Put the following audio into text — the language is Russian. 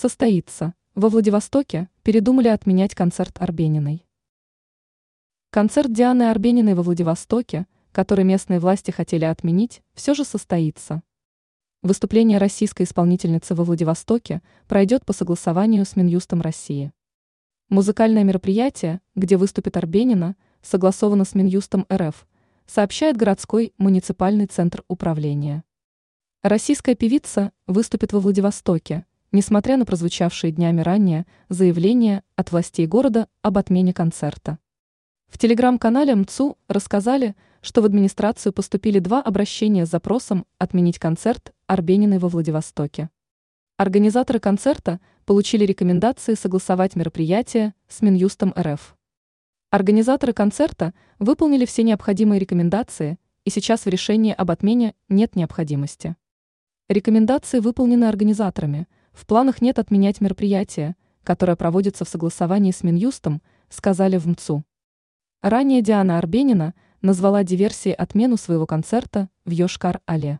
Состоится. Во Владивостоке передумали отменять концерт Арбениной. Концерт Дианы Арбениной во Владивостоке, который местные власти хотели отменить, все же состоится. Выступление российской исполнительницы во Владивостоке пройдет по согласованию с Минюстом России. Музыкальное мероприятие, где выступит Арбенина, согласовано с Минюстом РФ, сообщает городской муниципальный центр управления. Российская певица выступит во Владивостоке, несмотря на прозвучавшие днями ранее заявления от властей города об отмене концерта. В телеграм-канале МЦУ рассказали, что в администрацию поступили два обращения с запросом отменить концерт Арбениной во Владивостоке. Организаторы концерта получили рекомендации согласовать мероприятие с Минюстом РФ. Организаторы концерта выполнили все необходимые рекомендации, и сейчас в решении об отмене нет необходимости. Рекомендации выполнены организаторами, в планах нет отменять мероприятие, которое проводится в согласовании с Минюстом, сказали в МЦУ. Ранее Диана Арбенина назвала диверсией отмену своего концерта в Йошкар-Оле.